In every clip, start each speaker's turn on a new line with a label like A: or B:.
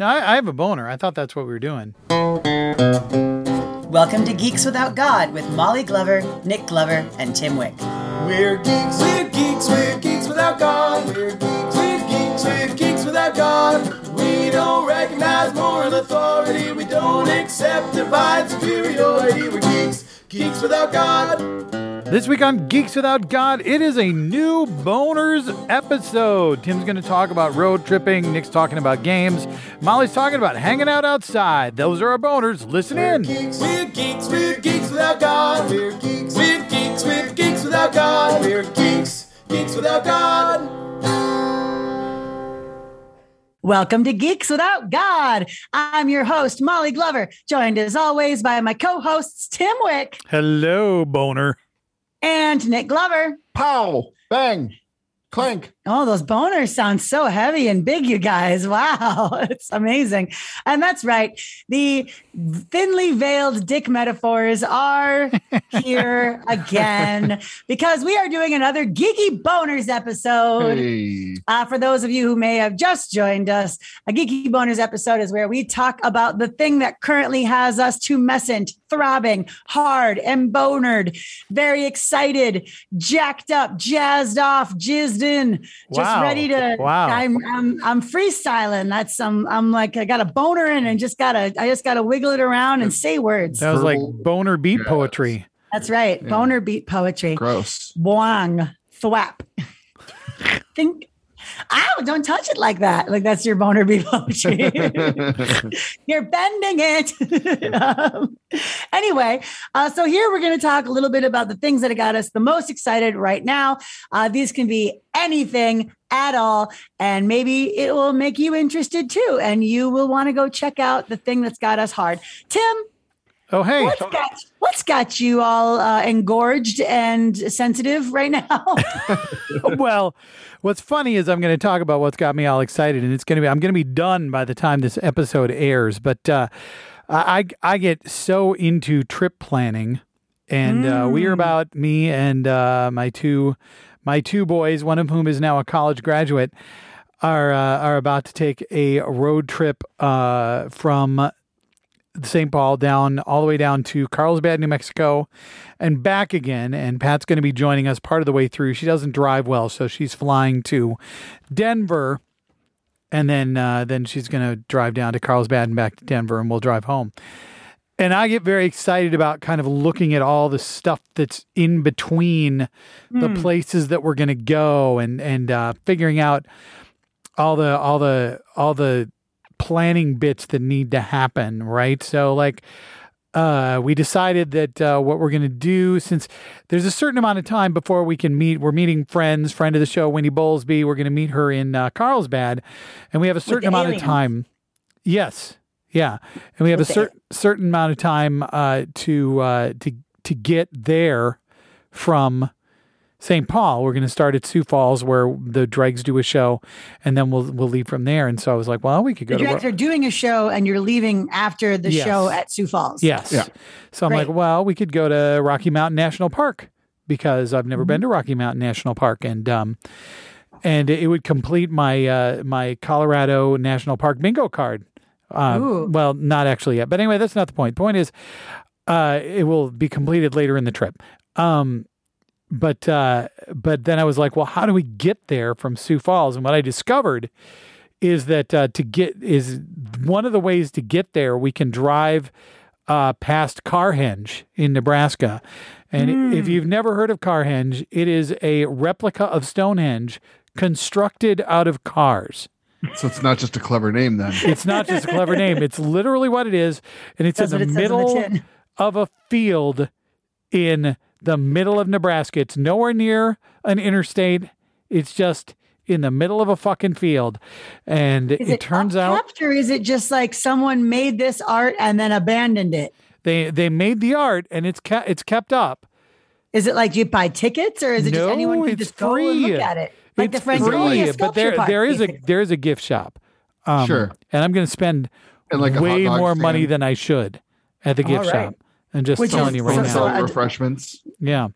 A: No, I, I have a boner. I thought that's what we were doing.
B: Welcome to Geeks Without God with Molly Glover, Nick Glover, and Tim Wick.
C: We're geeks, we're geeks, we're geeks without God. We're geeks, we're geeks, we're geeks without God. We don't recognize moral authority. We don't accept divine superiority. We're geeks, geeks without God.
A: This week on Geeks Without God, it is a new boners episode. Tim's going to talk about road tripping. Nick's talking about games. Molly's talking about hanging out outside. Those are our boners. Listen in.
C: Geeks, we're geeks, we're geeks without God. We're geeks, we're geeks, we're geeks without God. We're geeks, geeks without God.
B: Welcome to Geeks Without God. I'm your host, Molly Glover, joined as always by my co hosts, Tim Wick
A: Hello, boner.
B: And Nick Glover.
D: Pow! Bang! Clank!
B: Oh, those boners sound so heavy and big, you guys. Wow, it's amazing. And that's right. The thinly veiled dick metaphors are here again because we are doing another Geeky Boners episode.
D: Hey.
B: Uh, for those of you who may have just joined us, a Geeky Boners episode is where we talk about the thing that currently has us tumescent, throbbing, hard, and bonered, very excited, jacked up, jazzed off, jizzed in, just
A: Wow.
B: ready to.
A: Wow.
B: I'm, I'm I'm freestyling. That's um, I'm like I got a boner in and just gotta I just gotta wiggle it around and say words.
A: That was like boner beat
D: jazz.
A: poetry.
B: That's right.
D: Yeah.
B: Boner beat poetry.
D: Gross.
B: Boing, thwap. Think, ow, don't touch it like that. Like that's your boner poetry. You're bending it. Um, anyway, uh, so here we're going to talk a little bit about the things that have got us the most excited right now. Uh, these can be anything at all, and maybe it will make you interested too, and you will want to go check out the thing that's got us hard. Tim,
A: Oh, hey.
B: what's got what's got you all uh, engorged and sensitive right now?
A: well, what's funny is I'm going to talk about what's got me all excited, and it's going to be I'm going to be done by the time this episode airs. But uh, I I get so into trip planning, and uh, we are about me and uh, my two my two boys, one of whom is now a college graduate, are uh, are about to take a road trip uh, from St. Paul down all the way down to Carlsbad, New Mexico, and back again. And Pat's going to be joining us part of the way through. She doesn't drive well, so she's flying to Denver, and then uh, then she's going to drive down to Carlsbad and back to Denver, and we'll drive home. And I get very excited about kind of looking at all the stuff that's in between the places that we're going to go, and and uh, figuring out all the all the all the planning bits that need to happen, right? So like uh we decided that uh what we're going to do since there's a certain amount of time before we can meet we're meeting friends friend of the show Wendy Bowlesby we're going to meet her in uh, Carlsbad and we have a certain amount
B: aliens.
A: of time yes yeah and we have
B: With
A: a cer- certain amount of time uh to uh to to get there from St. Paul. We're going to start at Sioux Falls where the Dregs do a show, and then we'll we'll leave from there. And so I was like, well, we could go
B: the
A: to.
B: director doing a show and you're leaving after the
A: Yes.
B: show at Sioux Falls.
A: Yes.
D: Yeah.
A: So I'm like, well, we could go to Rocky Mountain National Park because I've never
B: Mm-hmm.
A: been to Rocky Mountain National Park, and um, and it would complete my uh my Colorado National Park bingo card. Uh, well, not actually yet, but anyway, that's not the point. The point is, uh, it will be completed later in the trip. Um, but uh, but then I was like, well, how do we get there from Sioux Falls? And what I discovered is that uh, to get is one of the ways to get there. We can drive uh, past Carhenge in Nebraska, and
B: Hmm.
A: if you've never heard of Carhenge, it is a replica of Stonehenge constructed out of cars.
D: So it's not just a clever name then.
A: It's not just a clever name; it's literally what it is, and it's
B: That's
A: in the
B: it says on the
A: middle of a field in the middle of Nebraska. It's nowhere near an interstate. It's just in the middle of a fucking field. And
B: Is
A: it,
B: it,
A: turns out
B: upkept, or is it just like someone made this art and then abandoned it?
A: they they made the art and it's kept it's kept up.
B: Is it like you buy tickets or is it
A: No,
B: just anyone can
A: it's
B: just go and look at it? Like
A: it's
B: the
A: free,
B: Franconia
A: but there
B: Park,
A: there is a there is a gift shop. Um,
D: Sure.
A: And I'm going to spend
D: like
A: way
D: dog
A: more money than I should at the gift
B: All right.
A: shop. And just
B: Which
A: telling
B: is-
A: you right
B: so-
A: now.
B: so
D: Selling
B: I-
D: refreshments.
A: Yeah.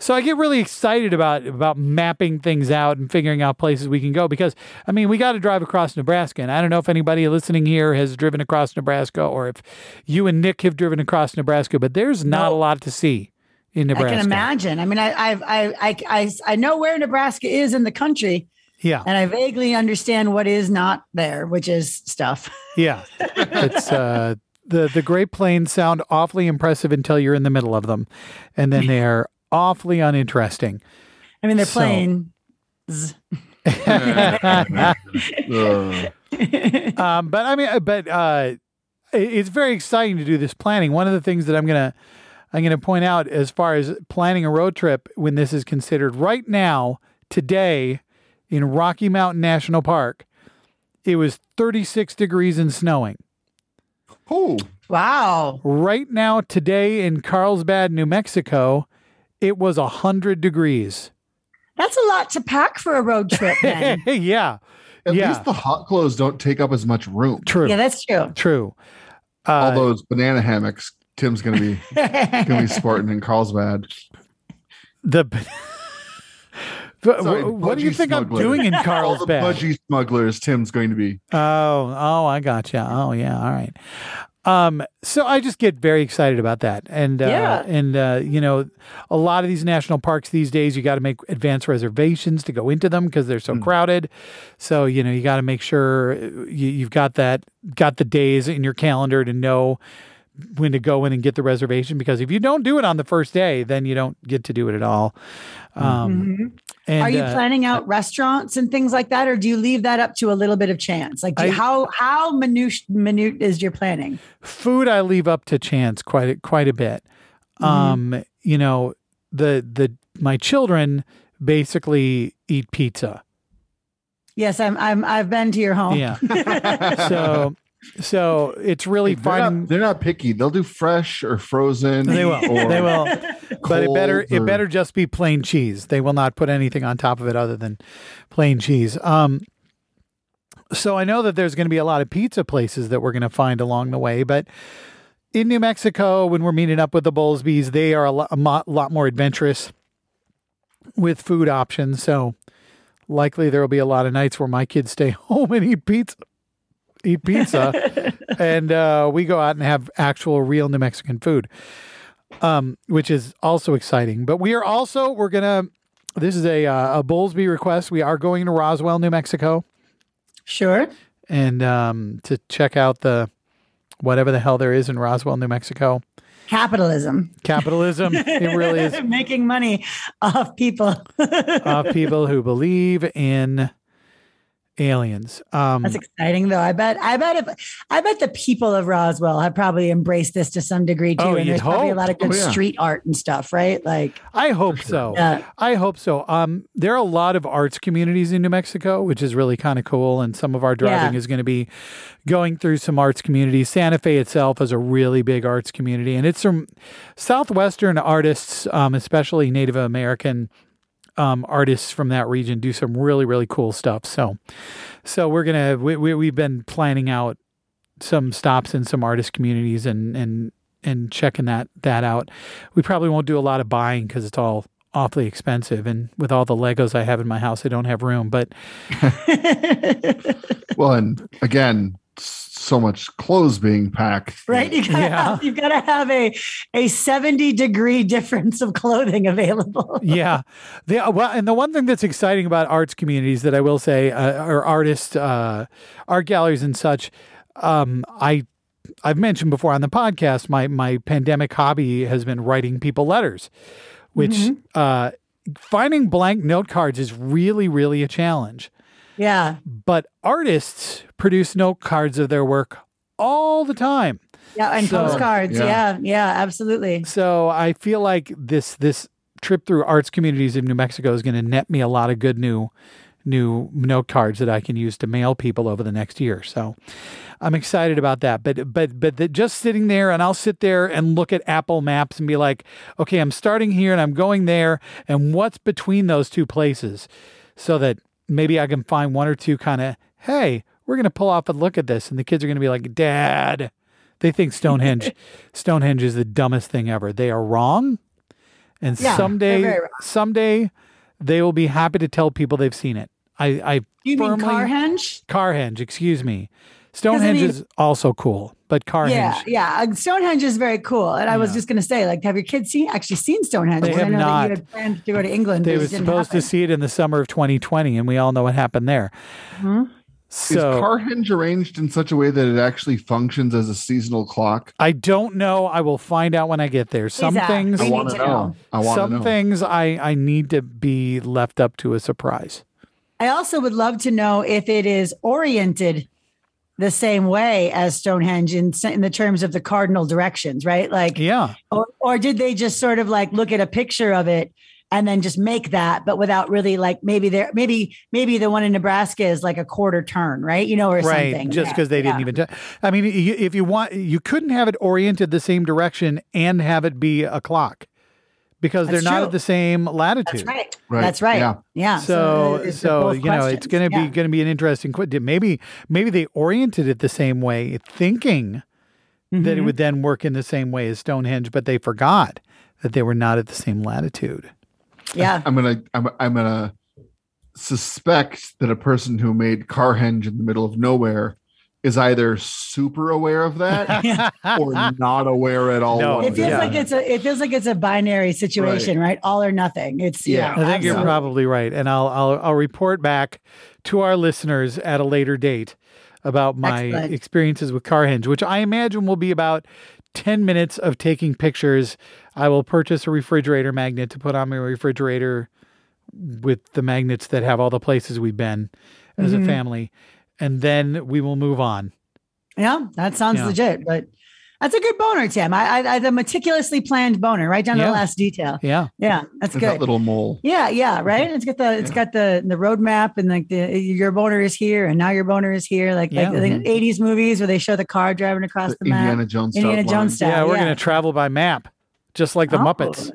A: So I get really excited about about mapping things out and figuring out places we can go because I mean, we got to drive across Nebraska and I don't know if anybody listening here has driven across Nebraska or if you and Nick have driven across Nebraska, but there's not
B: No.
A: a lot to see in Nebraska.
B: I can imagine. I mean, I, I've, I, I, I, I know where Nebraska is in the country,
A: Yeah.
B: and I vaguely understand what is not there, which is stuff.
A: Yeah. It's uh the the Great Plains sound awfully impressive until you're in the middle of them and then they're awfully uninteresting.
B: I mean, they're
A: So-
B: playing. z-
A: um, but I mean, uh, but uh, it's very exciting to do this planning. One of the things that I'm gonna I'm gonna point out as far as planning a road trip when this is considered right now today in Rocky Mountain National Park, it was 36 degrees and snowing.
D: Oh,
B: wow.
A: Right now today in Carlsbad, New Mexico, it was 100 degrees.
B: That's a lot to pack for a road trip, then.
A: yeah,
D: at
A: Yeah.
D: least the hot clothes don't take up as much room.
A: true,
B: yeah, that's true.
A: true. Uh,
D: All those banana hammocks Tim's gonna be gonna be sporting in Carlsbad.
A: the But
D: Sorry,
A: wh- what do you think
D: smuggler.
A: I'm doing in
D: All the
A: Carlsbad?
D: budgie smugglers Tim's going to be.
A: Oh, oh, I got you. Oh, yeah. All right. Um, so I just get very excited about that, and uh,
B: Yeah.
A: and uh, you know, a lot of these national parks these days, you got to make advance reservations to go into them because they're so crowded. So you know, you got to make sure uh, you, you've got that got the days in your calendar to know when to go in and get the reservation because if you don't do it on the first day, then you don't get to do it at all. Um, and,
B: Are you
A: uh,
B: planning out restaurants and things like that, or do you leave that up to a little bit of chance? Like, do you- how how minute minute is your planning?
A: food I leave up to chance quite a, quite a bit. Um, you know, the the my children basically eat pizza.
B: Yes, I'm I'm I've been to your home.
A: Yeah. so so it's really
D: They're
A: finding
D: not, they're not picky. They'll do fresh or frozen.
A: they will.
D: or
A: They will. But it better
D: cold
A: it better just be plain cheese. They will not put anything on top of it other than plain cheese. Um so I know that there's going to be a lot of pizza places that we're going to find along the way, but in New Mexico, when we're meeting up with the Bowlesbys, they are a lot, a lot more adventurous with food options. So likely there will be a lot of nights where my kids stay home and eat pizza, eat pizza, and uh, we go out and have actual real New Mexican food, um, which is also exciting. But we are also we're gonna. This is a uh, a Bowlesby request. We are going to Roswell, New Mexico,
B: Sure.
A: and um, to check out the whatever the hell there is in Roswell, New Mexico.
B: Capitalism.
A: Capitalism. it really is
B: making money off people.
A: of people who believe in aliens. Um,
B: That's exciting, though. I bet. I bet if I bet the people of Roswell have probably embraced this to some degree too.
A: Oh,
B: and
A: you'd
B: there's probably a lot of good
D: Oh, yeah.
B: street art and stuff, right? Like,
A: I hope so.
B: Yeah.
A: I hope so. Um, there are a lot of arts communities in New Mexico, which is really kind of cool. And some of our driving
B: Yeah.
A: is going to be going through some arts communities. Santa Fe itself is a really big arts community, and it's from southwestern artists, um, especially Native American um, artists from that region, do some really really cool stuff. So, so we're gonna we, we we've been planning out some stops in some artist communities and and and checking that that out. We probably won't do a lot of buying because it's all awfully expensive, and with all the Legos I have in my house, I don't have room. But
D: Well, and again, so much clothes being packed.
B: right? You gotta
A: Yeah.
B: have, you've got to have a a seventy degree difference of clothing available.
A: yeah, the well, and the one thing that's exciting about arts communities that I will say, uh, or artists, uh, art galleries and such, um, I. I've mentioned before on the podcast, my my pandemic hobby has been writing people letters, which uh, finding blank note cards is really, really a challenge.
B: Yeah,
A: But artists produce note cards of their work all the time.
B: yeah, and
A: So-
B: postcards.
D: Yeah.
B: Yeah, yeah, absolutely.
A: So I feel like this this trip through arts communities in New Mexico is going to net me a lot of good new new note cards that I can use to mail people over the next year. So I'm excited about that. But but but the, just sitting there and I'll sit there and look at Apple Maps and be like, okay, I'm starting here and I'm going there, and what's between those two places, so that maybe I can find one or two kind of hey, we're going to pull off and look at this, and the kids are going to be like, Dad. They think Stonehenge Stonehenge is the dumbest thing ever. They are wrong. And
B: Yeah,
A: someday
B: wrong.
A: someday they will be happy to tell people they've seen it. I I
B: You mean Carhenge?
A: Carhenge, excuse me. Stonehenge
B: mean-
A: is also cool, but Carhenge
B: Yeah, yeah. Stonehenge is very cool. And I was just going to say, like, have your kids seen actually seen Stonehenge?
A: They
B: Because I
A: have
B: know that
A: not.
B: you had planned to go to England.
A: they were
B: it didn't
A: supposed to see it in the summer of 2020 and we all know what happened there.
B: Mhm.
D: is
A: So
D: Carhenge arranged in such a way that it actually functions as a seasonal clock?
A: I don't know. I will find out when I get there. Some
B: Exact.
A: things
D: I want
B: to
D: to know.
B: know.
D: I want to
A: some
D: know.
A: things I I need to be left up to a surprise.
B: I also would love to know if it is oriented the same way as Stonehenge in, in the terms of the cardinal directions, right? Like,
A: Yeah.
B: or, or did they just sort of like look at a picture of it and then just make that, but without really like maybe there, maybe maybe the one in Nebraska is like a quarter turn, right? You know, or
A: right
B: something.
A: just
B: Yeah,
A: because they didn't
B: yeah.
A: even t- i mean you, if you want you couldn't have it oriented the same direction and have it be a clock because
B: That's
A: they're not
B: true.
A: at the same latitude
B: That's right.
D: Right.
B: That's right.
D: Yeah.
B: Yeah.
A: so
B: it's- they're
A: so you know it's going to be
B: Yeah.
A: going to be an interesting que- maybe maybe they oriented it the same way thinking that it
B: Mhm.
A: would then work in the same way as stonehenge but they forgot that they were not at the same latitude
B: yeah.
D: I'm gonna I'm, I'm gonna suspect that a person who made Carhenge in the middle of nowhere is either super aware of that or not aware at all.
A: No,
B: It feels
A: Yeah.
B: like it's a it feels like it's a binary situation, right? All or nothing. It's yeah.
D: Yeah.
A: I think you're probably right, and I'll I'll I'll report back to our listeners at a later date about my
B: Excellent.
A: experiences with Carhenge, which I imagine will be about ten minutes of taking pictures. I will purchase a refrigerator magnet to put on my refrigerator with the magnets that have all the places we've been as
B: Mhm.
A: a family, and then we will move on.
B: Yeah, that sounds
A: Yeah.
B: legit. But that's a good boner, Tim. I, I, I the meticulously planned boner, right down to the last detail.
A: Yeah,
B: Yeah, that's
D: There's that
B: good.
D: little mole.
B: Yeah, yeah, right. It's got the it's got the the roadmap and like the your boner is here and now your boner is here. Like
A: Yeah.
B: like the eighties movies where they show the car driving across
D: The
B: the, map.
D: Indiana Jones.
B: Indiana Jones style.
A: yeah, we're
B: yeah.
A: gonna travel by map, just like the
B: Oh,
A: Muppets.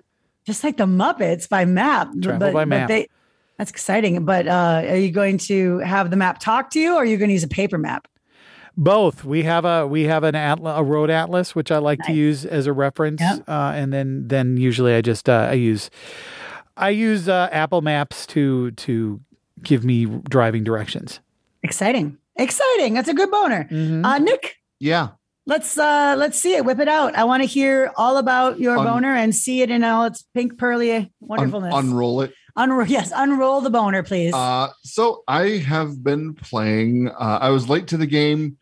B: Just like the Muppets by map.
A: Travel
B: but,
A: by
B: but
A: map.
B: they- that's exciting. But uh, are you going to have the map talk to you or are you going to use a paper map?
A: Both. We have a we have an atlas, a road atlas, which I like to use as a reference,
B: Yep.
A: uh, and then then usually I just uh, I use I use uh, Apple Maps to to give me driving directions.
B: Exciting. Exciting. That's a good boner.
A: Mhm.
B: Uh, Nick,
D: Yeah.
B: let's uh let's see it. Whip it out. I want to hear all about your
D: Un-
B: boner and see it in all its pink pearly
D: Un-
B: wonderfulness.
D: unroll it.
B: Unro- yes, unroll the boner, please.
D: Uh, so I have been playing. Uh, I was late to the game.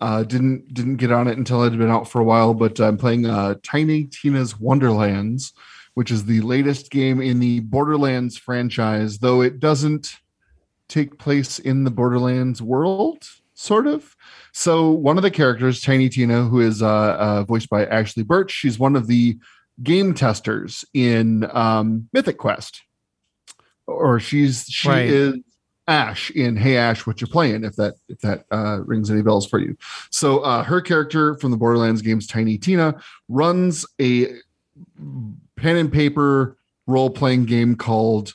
D: Uh, didn't didn't get on it until it had been out for a while. But I'm playing uh, Tiny Tina's Wonderlands, which is the latest game in the Borderlands franchise. Though it doesn't take place in the Borderlands world, sort of. So one of the characters, Tiny Tina, who is uh, uh, voiced by Ashly Burch, she's one of the game testers in um, Mythic Quest, or she's she
A: Right.
D: is Ash in Hey Ash, what you're playing? If that if that uh, rings any bells for you. So uh, her character from the Borderlands games, Tiny Tina, runs a pen and paper role playing game called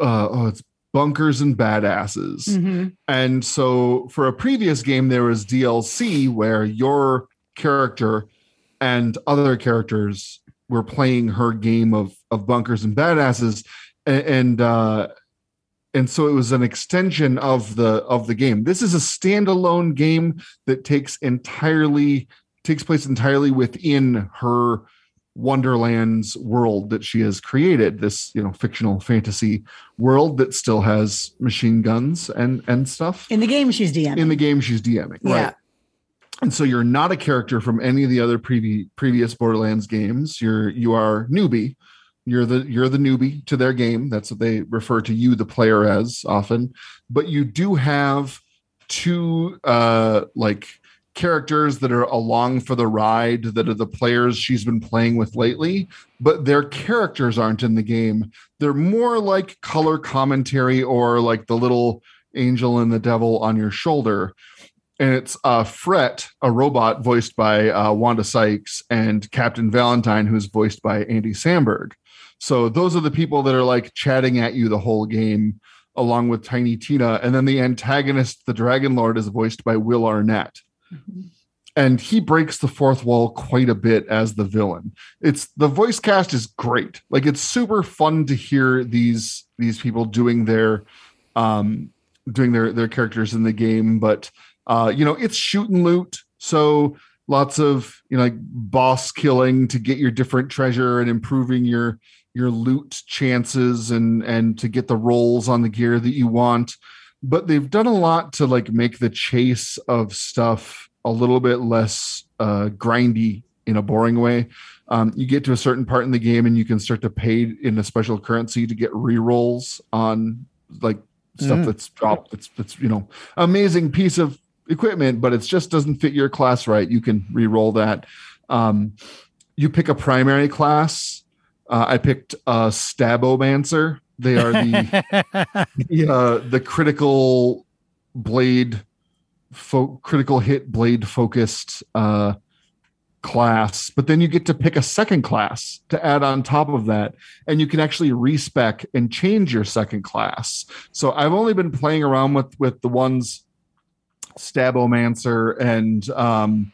D: uh, oh, it's Bunkers and Badasses.
B: Mhm.
D: And so for a previous game, there was DLC where your character and other characters were playing her game of of bunkers and badasses, and uh, and so it was an extension of the of the game. This is a standalone game that takes entirely takes place entirely within her Wonderland's world that she has created. This you know fictional fantasy world that still has machine guns and and stuff
B: In the game, she's DM.
D: in the game she's DMing,
B: Yeah.
D: right? And so you're not a character from any of the other previ- previous Borderlands games. You're you are newbie. You're the you're the newbie to their game. That's what they refer to you, the player, as often. But you do have two uh like characters that are along for the ride that are the players she's been playing with lately but their characters aren't in the game they're more like color commentary or like the little angel and the devil on your shoulder and it's uh, Fret, a robot voiced by uh, Wanda Sykes, and Captain Valentine, who's voiced by Andy Samberg. So those are the people that are like chatting at you the whole game, along with Tiny Tina. And then the antagonist, the Dragon Lord, is voiced by Will Arnett. and he breaks the fourth wall quite a bit as the villain. It's the voice cast is great. Like it's super fun to hear these these people doing their um doing their their characters in the game, but uh you know, it's shoot and loot. So lots of, you know, like boss killing to get your different treasure and improving your your loot chances and and to get the rolls on the gear that you want. But they've done a lot to like make the chase of stuff a little bit less uh, grindy in a boring way. Um, you get to a certain part in the game and you can start to pay in a special currency to get re-rolls on like stuff
A: Mm.
D: that's dropped. That's that's you know amazing piece of equipment, but it just doesn't fit your class right. You can re-roll that. Um, you pick a primary class. Uh, I picked a Stabbomancer. They are the the, uh, the critical blade fo- critical hit blade focused uh class. But then you get to pick a second class to add on top of that and you can actually respec and change your second class. So i've only been playing around with with the ones stabbomancer and um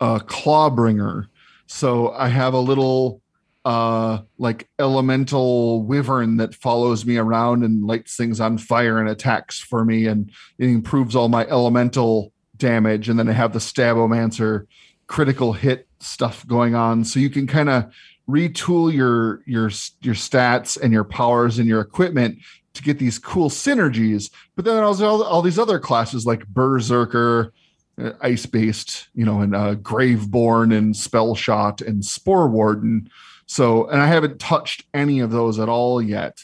D: uh clawbringer. So i have a little uh like elemental wyvern that follows me around and lights things on fire and attacks for me and it improves all my elemental damage. And then i have the stabbomancer critical hit stuff going on. So you can kind of retool your your your stats and your powers and your equipment to get these cool synergies. But then also all, all these other classes like berserker uh, ice based you know and uh graveborn and spell shot and spore warden so, and I haven't touched any of those at all yet.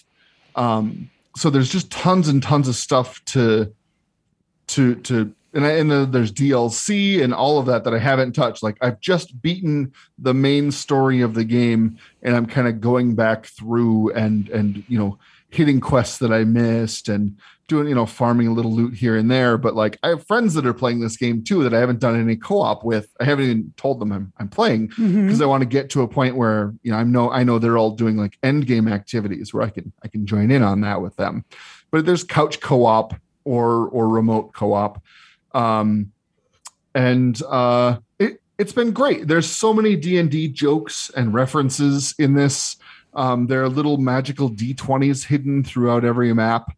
D: Um, so there's just tons and tons of stuff to, to, to, and, I, and the, there's DLC and all of that that I haven't touched. Like I've just beaten the main story of the game, and I'm kind of going back through and and you know hitting quests that I missed and doing you know farming a little loot here and there. But like I have friends that are playing this game too that I haven't done any co-op with. I haven't even told them I'm I'm playing because I want to get to a point where you know I know I know they're all doing like end game activities where I can I can join in on that with them. But there's couch co-op or or remote co-op, um, and uh, it it's been great. There's so many D and D jokes and references in this. Um, there are little magical D20s hidden throughout every map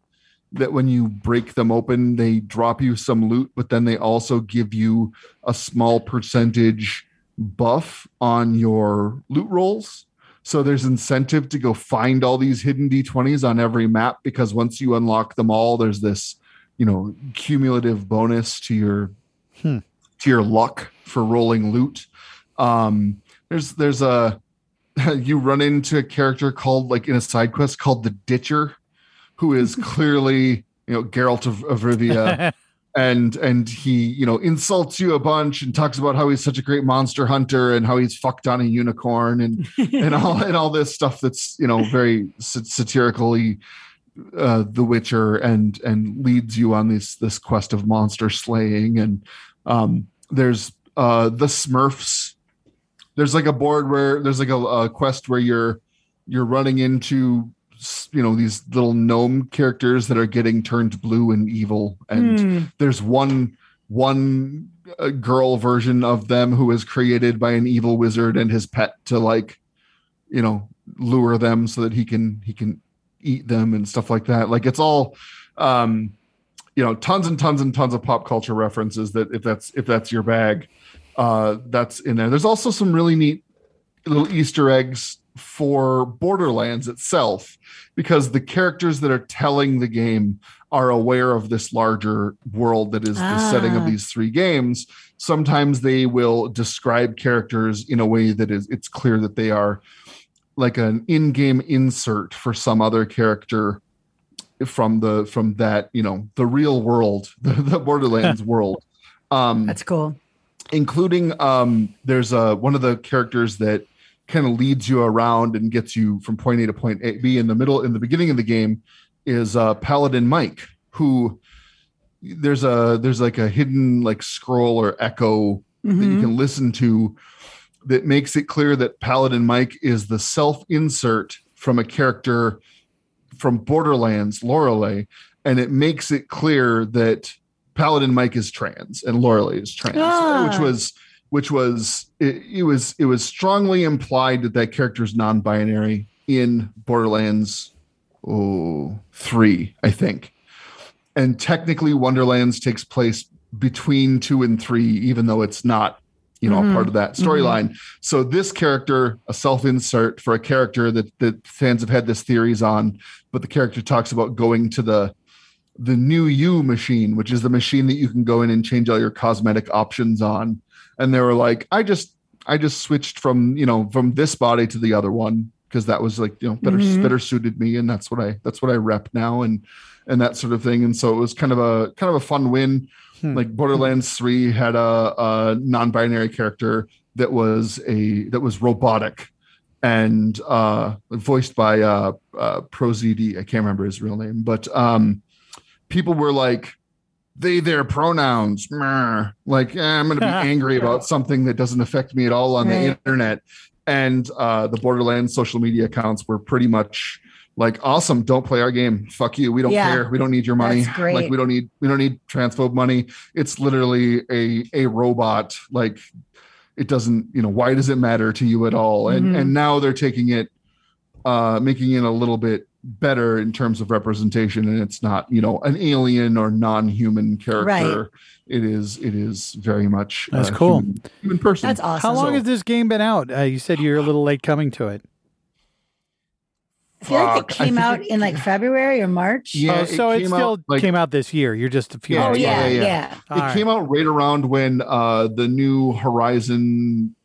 D: that when you break them open, they drop you some loot, but then they also give you a small percentage buff on your loot rolls. So there's incentive to go find all these hidden D20s on every map because once you unlock them all, there's this, you know, cumulative bonus to your
A: Hmm.
D: to your luck for rolling loot. Um, there's there's a you run into a character called like in a side quest called the Ditcher, who is clearly you know Geralt of, of Rivia. And and he you know insults you a bunch and talks about how he's such a great monster hunter and how he's fucked on a unicorn and and all and all this stuff that's you know very sa- satirically uh the witcher and and leads you on this this quest of monster slaying. And um there's uh the smurfs there's like a board where there's like a, a quest where you're you're running into you know these little gnome characters that are getting turned blue and evil. And
B: Hmm.
D: there's one one uh, girl version of them who is created by an evil wizard and his pet to like you know lure them so that he can he can eat them and stuff like that. Like it's all um you know tons and tons and tons of pop culture references that if that's if that's your bag uh that's in there there's also some really neat little easter eggs for borderlands itself because the characters that are telling the game are aware of this larger world that is the setting of
B: Ah.
D: these three games sometimes they will describe characters in a way that is it's clear that they are like an in-game insert for some other character from the from that you know the real world the, the borderlands world um
B: That's cool.
D: Including um there's a one of the characters that kind of leads you around and gets you from point A to point A, B in the middle in the beginning of the game is uh Paladin Mike who there's a there's like a hidden like scroll or echo that you
B: Mhm.
D: can listen to that makes it clear that Paladin Mike is the self insert from a character from Borderlands, Lorelei, and it makes it clear that Paladin Mike is trans and Lorelei is trans,
B: Ah.
D: which was which was it, it was it was strongly implied that that character is non-binary in Borderlands oh, 3, I think. And technically Wonderlands takes place between 2 and 3 even though it's not you know
B: Mhm.
D: part of that storyline. So this character, a self-insert for a character that that fans have had this theories on, but the character talks about going to the the new you machine, which is the machine that you can go in and change all your cosmetic options on. And they were like, I just I just switched from, you know, from this body to the other one because that was like, you know, better
B: Mhm.
D: better suited me and that's what I that's what I rep now and and that sort of thing. And so it was kind of a kind of a fun win.
A: Hmm.
D: Like Borderlands 3 had a, a non-binary character that was a that was robotic and uh voiced by uh uh ProZD. I can't remember his real name, but um people were like they their pronouns meh. like eh, i'm going to be angry about something that doesn't affect me at all on the internet. And uh the borderlands social media accounts were pretty much like awesome don't play our game. Fuck you. We don't
B: Yeah.
D: care. We don't need your money. Like we don't need we don't need transphobe money. It's literally a a robot like it doesn't you know why does it matter to you at all? And
B: Mhm.
D: and now they're taking it uh making it a little bit better in terms of representation and it's not you know an alien or non-human character
B: Right.
D: it is it is very much
A: That's
D: a
A: cool.
D: human, human person
B: That's awesome.
A: How long
D: So-
A: has this game been out? Uh, you said you're a little late coming to it.
B: I feel like it came out
D: it-
B: in like February or March.
D: Yeah,
A: oh, so it
D: came
A: still
D: out, like-
A: came out this year. You're just a few.
D: Yeah,
B: Oh
A: months
B: yeah,
A: behind.
B: yeah.
D: yeah.
A: All
D: it
A: right.
D: came out right around when uh the new horizon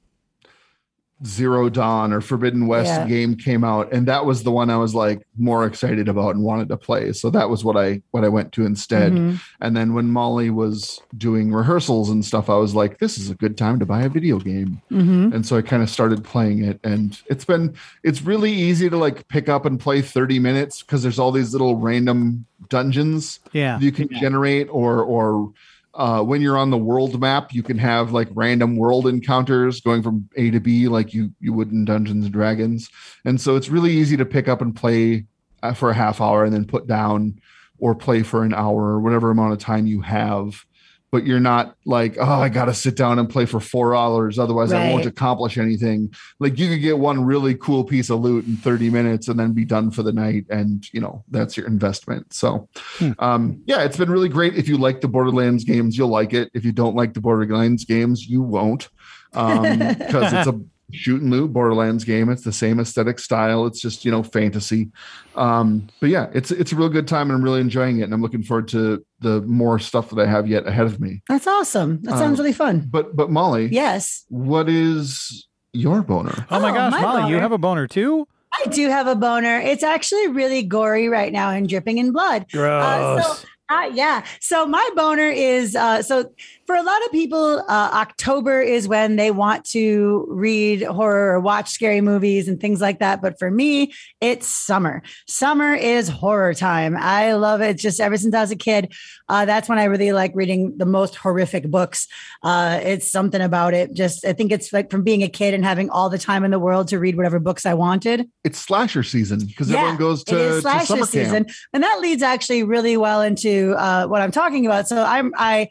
D: zero dawn or forbidden west
B: Yeah.
D: game came out and that was the one i was like more excited about and wanted to play so that was what i what i went to instead
B: Mhm.
D: and then when molly was doing rehearsals and stuff i was like this is a good time to buy a video game
B: Mhm.
D: and so i kind of started playing it and it's been it's really easy to like pick up and play 30 minutes because there's all these little random dungeons
A: Yeah.
D: you can generate or or uh, when you're on the world map you can have like random world encounters going from a to b like you you would in dungeons and dragons. And so it's really easy to pick up and play uh, for a half hour and then put down or play for an hour or whatever amount of time you have but you're not like oh i gotta sit down and play for four hours otherwise i won't accomplish anything. Like you could get one really cool piece of loot in 30 minutes and then be done for the night and you know that's your investment. So
A: Hmm.
D: um yeah it's been really great. If you like the borderlands games you'll like it. If you don't like the borderlands games you won't um because it's a shoot and loot borderlands game it's the same aesthetic style it's just you know fantasy um but yeah it's it's a real good time and i'm really enjoying it and i'm looking forward to the more stuff that i have yet ahead of me
B: That's awesome. That sounds
D: Um,
B: really fun.
D: but but molly
B: Yes.
D: what is your boner
A: Oh my
B: Oh,
A: gosh,
B: my
A: Molly, you have a boner too?
B: I do have a boner. It's actually really gory right now and dripping in blood.
A: Gross.
B: so- Uh, yeah. So my boner is uh, so for a lot of people, uh, October is when they want to read horror or watch scary movies and things like that. But for me, it's summer. Summer is horror time. I love it. Just ever since I was a kid, uh, that's when I really like reading the most horrific books. Uh, it's something about it. Just I think it's like from being a kid and having all the time in the world to read whatever books I wanted.
D: it's slasher season because
B: Yeah,
D: everyone goes
B: it
D: to,
B: is
D: to
B: slasher
D: summer
B: season,
D: camp
B: and that leads actually really well into uh, what I'm talking about. So I'm I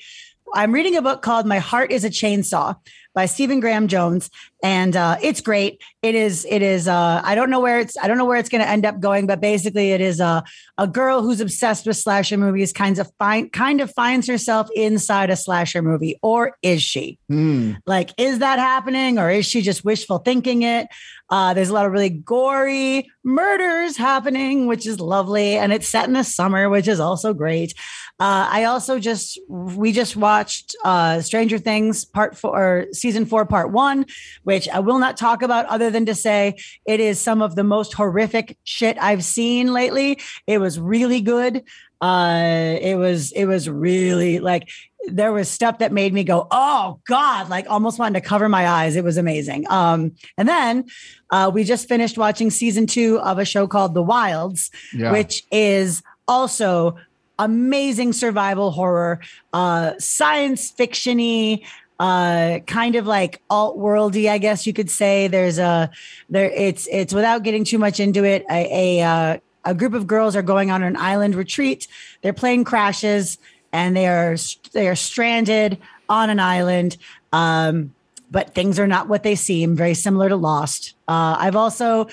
B: I'm reading a book called My Heart Is a Chainsaw by Stephen Graham Jones, and uh, it's great. It is it is uh, I don't know where it's I don't know where it's going to end up going, but basically it is a a girl who's obsessed with slasher movies, kinds of find kind of finds herself inside a slasher movie, or is she?
D: Hmm.
B: Like, is that happening or is she just wishful thinking it? Uh, there's a lot of really gory murders happening, which is lovely. And it's set in the summer, which is also great. Uh, I also just, we just watched uh, Stranger Things part four, or season four, part one, which I will not talk about other than to say it is some of the most horrific shit I've seen lately. It was really good. Uh, it was, it was really like, there was stuff that made me go, oh God, like almost wanted to cover my eyes. It was amazing. Um, and then uh, we just finished watching season two of a show called The Wilds,
D: yeah
B: which is also amazing survival horror, uh, science fictiony, uh, kind of like alt worldy, I guess you could say. There's a there. It's it's without getting too much into it. A a, uh, a group of girls are going on an island retreat. Their plane crashes and they are they are stranded on an island. Um, but things are not what they seem. Very similar to Lost. Uh, I've also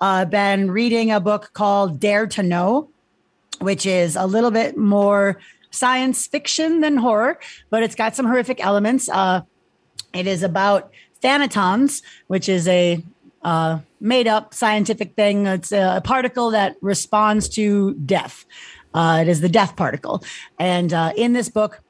B: uh, been reading a book called Dare to Know, which is a little bit more science fiction than horror, but it's got some horrific elements. Uh, it is about thanatons, which is a uh, made up scientific thing. It's a particle that responds to death. Uh, it is the death particle. And uh, in this book,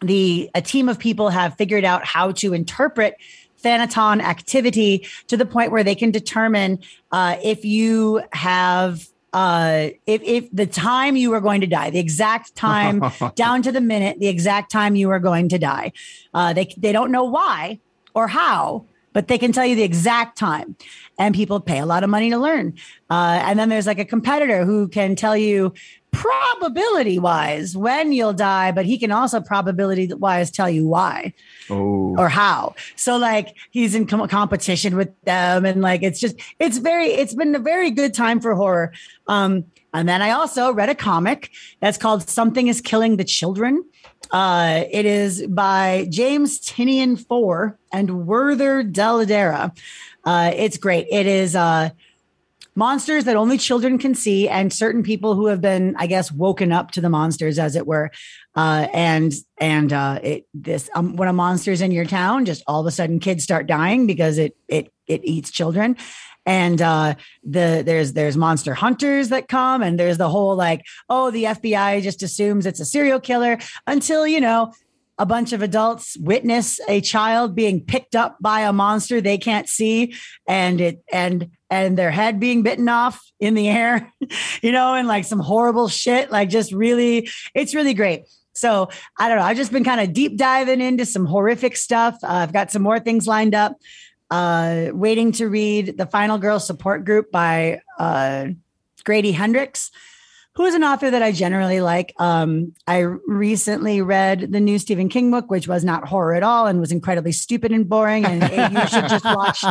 B: the a team of people have figured out how to interpret thanaton activity to the point where they can determine uh, if you have uh, if, if the time you are going to die, the exact time down to the minute, the exact time you are going to die. Uh, they, they don't know why or how, but they can tell you the exact time. And people pay a lot of money to learn. Uh, and then there's like a competitor who can tell you probability wise when you'll die, but he can also probability wise tell you why
D: Oh,
B: or how. So like he's in com- competition with them, and like it's just it's very it's been a very good time for horror. Um, and then I also read a comic that's called Something Is Killing the Children. Uh, it is by James Tynion Four and Werther Dell'Edera. Uh, it's great. It is uh, monsters that only children can see and certain people who have been i guess woken up to the monsters as it were. Uh, and and uh, it this um, when a monster's in your town just all of a sudden kids start dying because it it it eats children. And uh the there's there's monster hunters that come and there's the whole like oh the fbi just assumes it's a serial killer until you know a bunch of adults witness a child being picked up by a monster they can't see. And it and and their head being bitten off in the air you know and like some horrible shit like just really it's really great so i don't know i've just been kind of deep diving into some horrific stuff uh, i've got some more things lined up uh waiting to read the final girl support group by uh grady hendrix who is an author that I generally like. Um, I recently read the new Stephen King book, which was not horror at all and was incredibly stupid and boring. And you should just watch.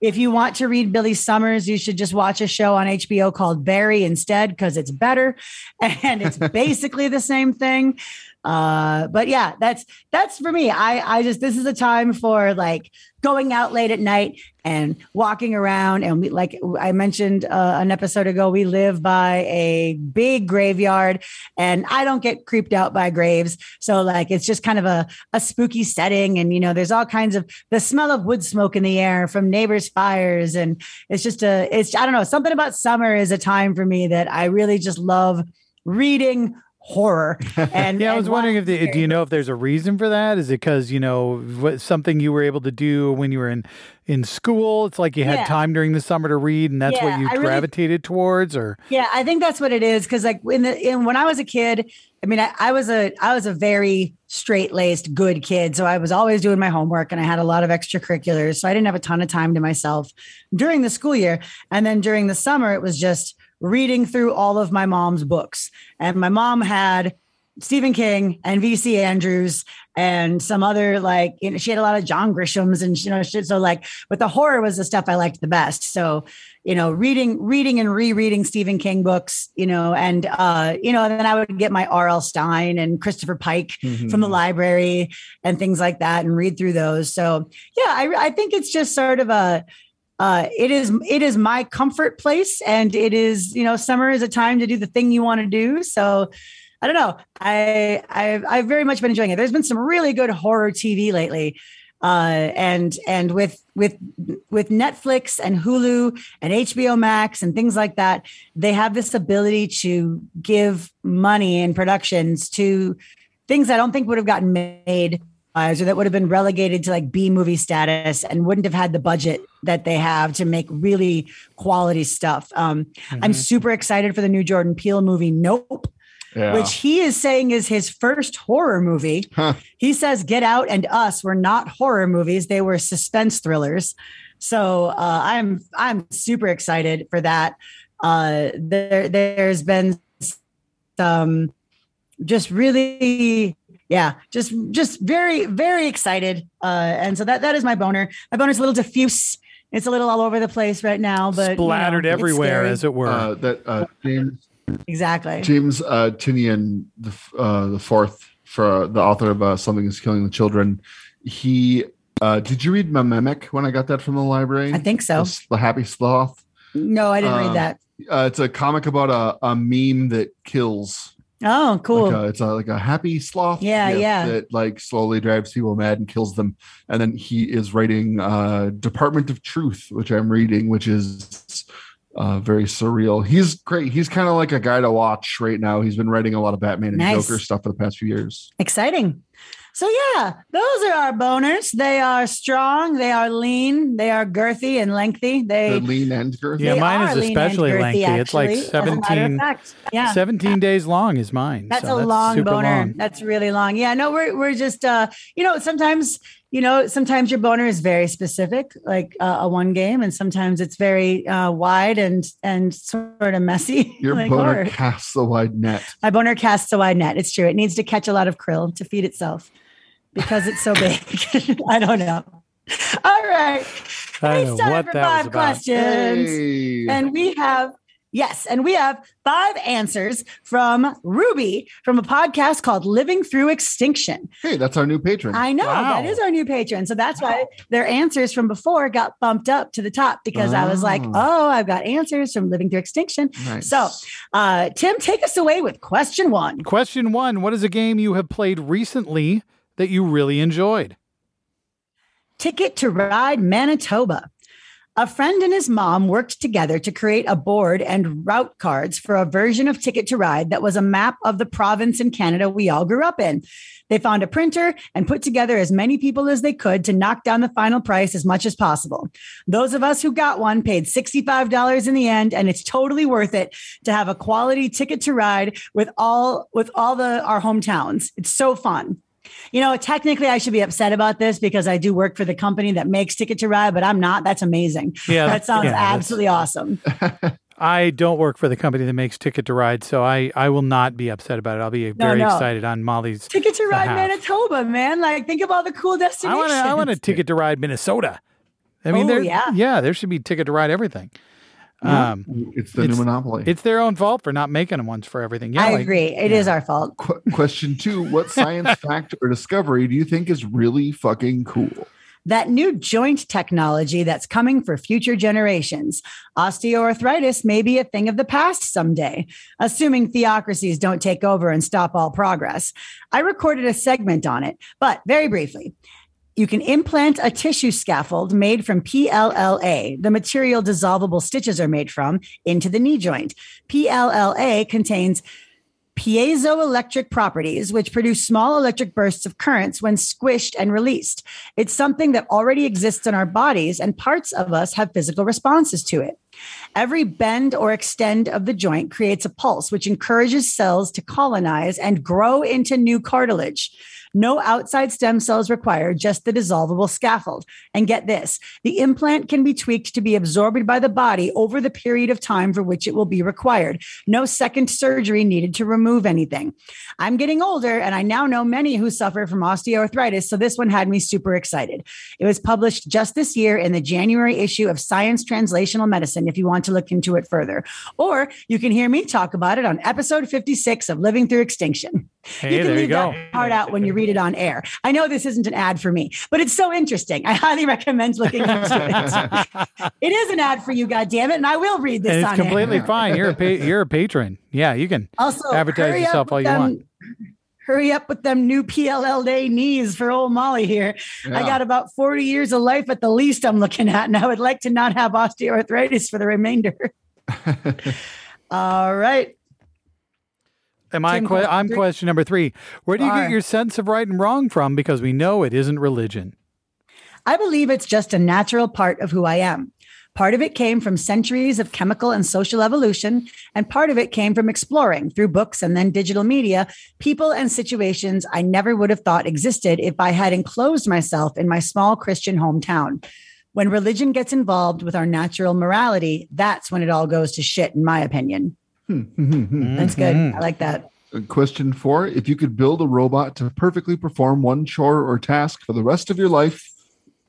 B: If you want to read Billy Summers, you should just watch a show on HBO called Barry instead because it's better and it's basically the same thing. Uh, but yeah, that's that's for me. I I just this is a time for like going out late at night and walking around. And we like i mentioned uh, an episode ago we live by a big graveyard and i don't get creeped out by graves. So like it's just kind of a, a spooky setting. And you know there's all kinds of the smell of wood smoke in the air from neighbors fires. And it's just a it's i don't know something about summer is a time for me that i really just love reading horror. And
A: yeah, I
B: and
A: was wondering if the, do you know if there's a reason for that? Is it because you know what, something you were able to do when you were in in school? It's like you had
B: Yeah.
A: time during the summer to read, and that's
B: Yeah,
A: what you
B: I really-
A: gravitated towards, or
B: Yeah, I think that's what it is. Cause like in the in when I was a kid, I mean, I, I was a I was a very straight laced good kid. So I was always doing my homework and I had a lot of extracurriculars. So I didn't have a ton of time to myself during the school year. And then during the summer, it was just reading through all of my mom's books. And my mom had Stephen King and VC Andrews and some other like you know she had a lot of John Grisham's and you know shit. So like, but the horror was the stuff I liked the best. So you know, reading reading and rereading Stephen King books, you know, and uh, you know, and then I would get my R.L. Stine and Christopher Pike from the library and things like that, and read through those. So yeah, I I think it's just sort of a uh, it is it is my comfort place and it is you know summer is a time to do the thing you want to do. So i don't know. I i've, I've very much been enjoying it. There's been some really good horror tv lately uh, and and with with with netflix and hulu and hbo max and things like that they have this ability to give money in productions to things i don't think would have gotten made or that would have been relegated to like B movie status and wouldn't have had the budget that they have to make really quality stuff. Um, I'm super excited for the new Jordan Peele movie, Nope,
D: Yeah.
B: which he is saying is his first horror movie.
D: Huh.
B: He says Get Out and Us were not horror movies; they were suspense thrillers. So uh, I'm I'm super excited for that. Uh, there there's been some just really yeah just just very very excited uh and so that that is my boner my boner's a little diffuse it's a little all over the place right now but you know,
A: splattered everywhere, as it were.
D: uh, that uh, James
B: exactly
D: James uh, Tynion, the uh, the fourth, for uh, the author of uh, Something Is Killing the Children, he Uh, did you read Memetic when I got that from the library?
B: I think so.
D: The, the Happy Sloth.
B: No, I didn't
D: Um,
B: read that.
D: Uh, it's a comic about a, a meme that kills.
B: Oh, cool.
D: Like a, it's a, like a happy sloth.
B: Yeah, yeah.
D: That like slowly drives people mad and kills them. And then he is writing uh, Department of Truth, which I'm reading, which is uh, very surreal. He's great. He's kind of like a guy to watch right now. He's been writing a lot of Batman and
B: Nice.
D: Joker stuff for the past few years.
B: Exciting. So yeah, those are our boners. They are strong, they are lean, they are girthy and lengthy. They
D: The lean and girthy.
A: Yeah, mine is
B: are lean and
A: especially
B: girthy,
A: lengthy. It's like
B: actually, as a matter of
A: 17.
B: Yeah.
A: 17 days long is mine.
B: That's
A: so
B: a long boner.
A: long.
B: That's really long. Yeah, no, we're we're just uh, you know, sometimes you know, sometimes your boner is very specific, like uh, a one game, and sometimes it's very uh, wide and and sort of messy.
D: Your
B: like
D: boner
B: horror.
D: casts a wide net.
B: My boner casts a wide net. It's true. It needs to catch a lot of krill to feed itself because it's so big. I don't know. All right.
A: I don't
B: It's
A: know
B: time
A: what
B: for
A: that was
B: five
A: about.
B: questions.
D: Hey.
B: And we have, yes, and we have five answers from Ruby from a podcast called Living Through Extinction.
D: hey, that's our new patron.
B: I know
A: Wow.
B: that is our new patron. So that's why their answers from before got bumped up to the top because I was like,
D: Oh.
B: oh, I've got answers from Living Through Extinction.
D: Nice.
B: So, uh, Tim, take us away with question one.
A: Question one What is a game you have played recently that you really enjoyed?
B: Ticket to Ride Manitoba. A friend and his mom worked together to create a board and route cards for a version of Ticket to Ride that was a map of the province in Canada we all grew up in. They found a printer and put together as many people as they could to knock down the final price as much as possible. Those of us who got one paid $65 in the end and it's totally worth it to have a quality ticket to ride with all with all the our hometowns. It's so fun. You know, technically, I should be upset about this because I do work for the company that makes Ticket to Ride, but I'm not. That's amazing.
A: Yeah,
B: that sounds
A: yeah, that's-
B: absolutely awesome.
A: I don't work for the company that makes Ticket to Ride, so I, I will not be upset about it. I'll be very
B: no.
A: excited on Molly's.
B: Ticket to Ride
A: half.
B: Manitoba, man. Like, think of all the cool
A: I
B: destinations.
A: want to I want a Ticket to Ride Minnesota. I mean,
B: Oh,
A: there,
B: yeah.
A: yeah, there should be Ticket to Ride everything. Um,
D: it's the
A: it's-
D: new monopoly.
A: it's their own fault for not making them ones for everything. Yeah,
B: I
A: like-
B: agree. It is our fault.
D: Qu- question two What science fact or discovery do you think is really fucking cool?
B: That new joint technology that's coming for future generations. Osteoarthritis may be a thing of the past someday, assuming theocracies don't take over and stop all progress. I recorded a segment on it, but very briefly. You can implant a tissue scaffold made from PLLA, the material dissolvable stitches are made from, into the knee joint. PLLA contains piezoelectric properties, which produce small electric bursts of currents when squished and released. It's something that already exists in our bodies, and parts of us have physical responses to it. Every bend or extend of the joint creates a pulse, which encourages cells to colonize and grow into new cartilage. No outside stem cells required, just the dissolvable scaffold. And get this the implant can be tweaked to be absorbed by the body over the period of time for which it will be required. No second surgery needed to remove anything. I'm getting older, and I now know many who suffer from osteoarthritis, so this one had me super excited. It was published just this year in the January issue of Science Translational Medicine if you want to look into it further. Or you can hear me talk about it on episode 56 of Living Through Extinction.
A: Hey,
B: you can
A: there you
B: leave
A: go.
B: that part out when you read it on air. I know this isn't an ad for me, but it's so interesting. I highly recommend looking into it. it is an ad for you, goddammit, and I will read this
A: and it's completely
B: air.
A: fine. You're a pa- you're a patron. Yeah, you can.
B: Also,
A: advertise yourself all you
B: them-
A: want.
B: Hurry up with them new PLLA knees for old Molly here. I got about 40 years of life at the least I'm looking at, and I would like to not have osteoarthritis for the remainder. All right.
A: Am I? Que- I'm question number three. Where do you
B: Are.
A: get your sense of right and wrong from? Because we know it isn't religion.
B: I believe it's just a natural part of who I am. Part of it came from centuries of chemical and social evolution, and part of it came from exploring through books and then digital media, people and situations I never would have thought existed if I had enclosed myself in my small Christian hometown. When religion gets involved with our natural morality, that's when it all goes to shit, in my opinion. Hmm. Hmm. Hmm. That's good.
A: Mhm.
B: I like that.
D: Question four If you could build a robot to perfectly perform one chore or task for the rest of your life,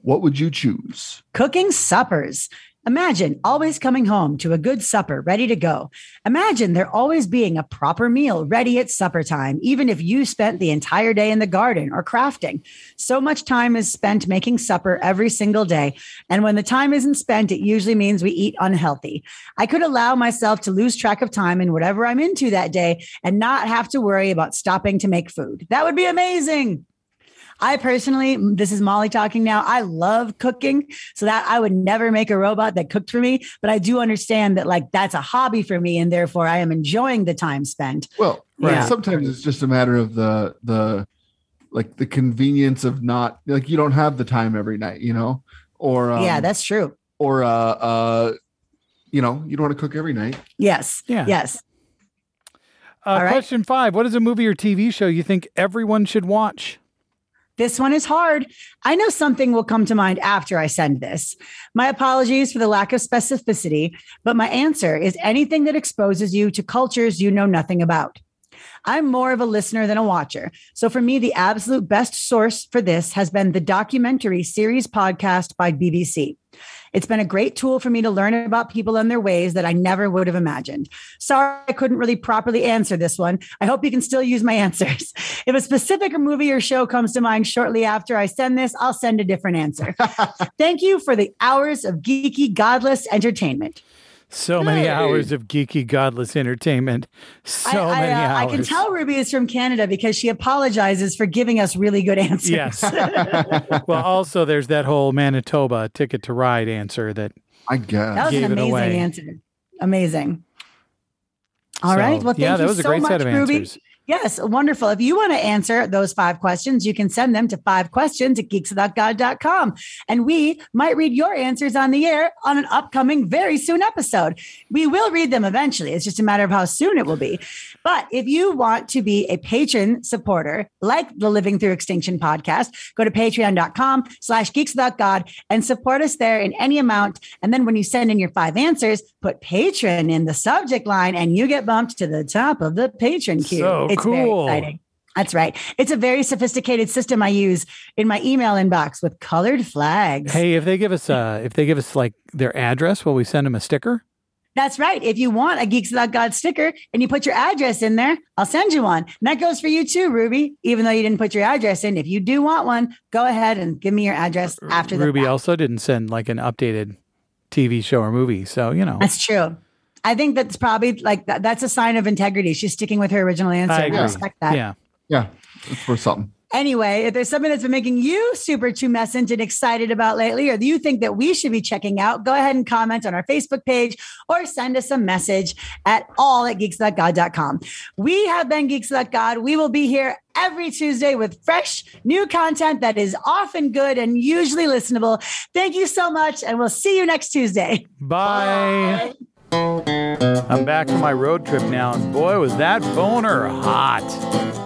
D: what would you choose?
B: Cooking suppers. Imagine always coming home to a good supper ready to go. Imagine there always being a proper meal ready at supper time, even if you spent the entire day in the garden or crafting. So much time is spent making supper every single day. And when the time isn't spent, it usually means we eat unhealthy. I could allow myself to lose track of time in whatever I'm into that day and not have to worry about stopping to make food. That would be amazing. I personally, this is Molly talking now. I love cooking, so that I would never make a robot that cooked for me. But I do understand that like that's a hobby for me, and therefore I am enjoying the time spent.
D: Well,
B: Right.
D: yeah. Sometimes it's just a matter of the the like the convenience of not like you don't have the time every night, you know, or um,
B: yeah, that's true.
D: or uh uh you know you don't want to cook every night.
B: Yes.
A: Yeah.
B: Yes.
A: Uh,
B: All right.
A: Question five What is a movie or TV show you think everyone should watch?
B: This one is hard. I know something will come to mind after I send this. My apologies for the lack of specificity, but my answer is anything that exposes you to cultures you know nothing about. I'm more of a listener than a watcher. So for me, the absolute best source for this has been the documentary series podcast by BBC. It's been a great tool for me to learn about people and their ways that I never would have imagined. Sorry, I couldn't really properly answer this one. I hope you can still use my answers. If a specific movie or show comes to mind shortly after I send this, I'll send a different answer. Thank you for the hours of geeky, godless entertainment.
A: So many hours of geeky, godless entertainment. So
B: I, I,
A: many
B: uh, I can tell Ruby is from Canada because she apologizes for giving us really good answers.
A: Yes. well, also, there's that whole Manitoba ticket to ride answer that.
D: I guess.
B: that was
A: Gave
B: an
A: it
B: amazing
A: away.
B: answer. Amazing. All
A: so,
B: right. Well, thank
A: yeah,
B: you
A: that was a
B: so
A: great
B: much,
A: set of
B: Ruby.
A: answers.
B: Yes, wonderful. If you want to answer those five questions, you can send them to five questions at geekswithoutgod.com. And we might read your answers on the air on an upcoming very soon episode. We will read them eventually. It's just a matter of how soon it will be. But if you want to be a patron supporter, like the Living Through Extinction podcast, go to patreon.com slash geeks without God and support us there in any amount. And then when you send in your five answers, put patron in the subject line and you get bumped to the top of the patron queue.
A: So
B: it's very
A: cool.
B: exciting. That's right. It's a very sophisticated system I use in my email inbox with colored flags.
A: Hey, if they give us uh if they give us like their address, will we send them a sticker?
B: That's right. If you want a Geeks Without God sticker and you put your address in there, I'll send you one. And that goes for you too, Ruby. Even though you didn't put your address in, if you do want one, go ahead and give me your address uh, after the
A: Ruby
B: fact.
A: also didn't send like an updated TV show or movie, so you know.
B: That's true. I think that's probably like that, that's a sign of integrity. She's sticking with her original answer.
A: I
B: I, respect that.
A: Yeah.
D: Yeah, it's for something.
B: Anyway, if there's something that's been making you super tumescent and excited about lately, or you think that we should be checking out, go ahead and comment on our Facebook page or send us a message at all at geeks.god.com. We have been Geeks Without God. We will be here every Tuesday with fresh new content that is often good and usually listenable. Thank you so much, and we'll see you next Tuesday.
A: Bye. I'm back from my road trip now, and boy, was that boner hot.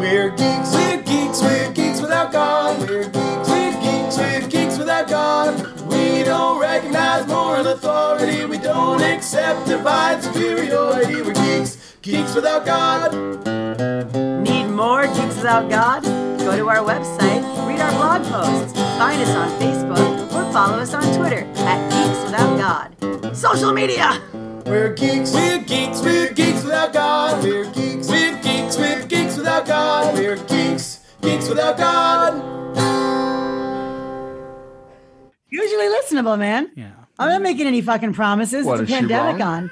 C: We're geeks, we're geeks, we're geeks without God. We're geeks, we're geeks, we're geeks without God. We don't recognize moral authority. We don't accept divine superiority. We're geeks, geeks without God.
B: Need more Geeks Without God? Go to our website, read our blog posts, find us on Facebook, or follow us on Twitter at Geeks Without God. Social media!
C: We're geeks, we're geeks, we're geeks without God. We're geeks, we're geeks, we're geeks without God. We're geeks, geeks without God.
B: Usually listenable, man.
A: Yeah.
B: I'm not making any fucking promises.
D: What,
B: it's a pandemic on.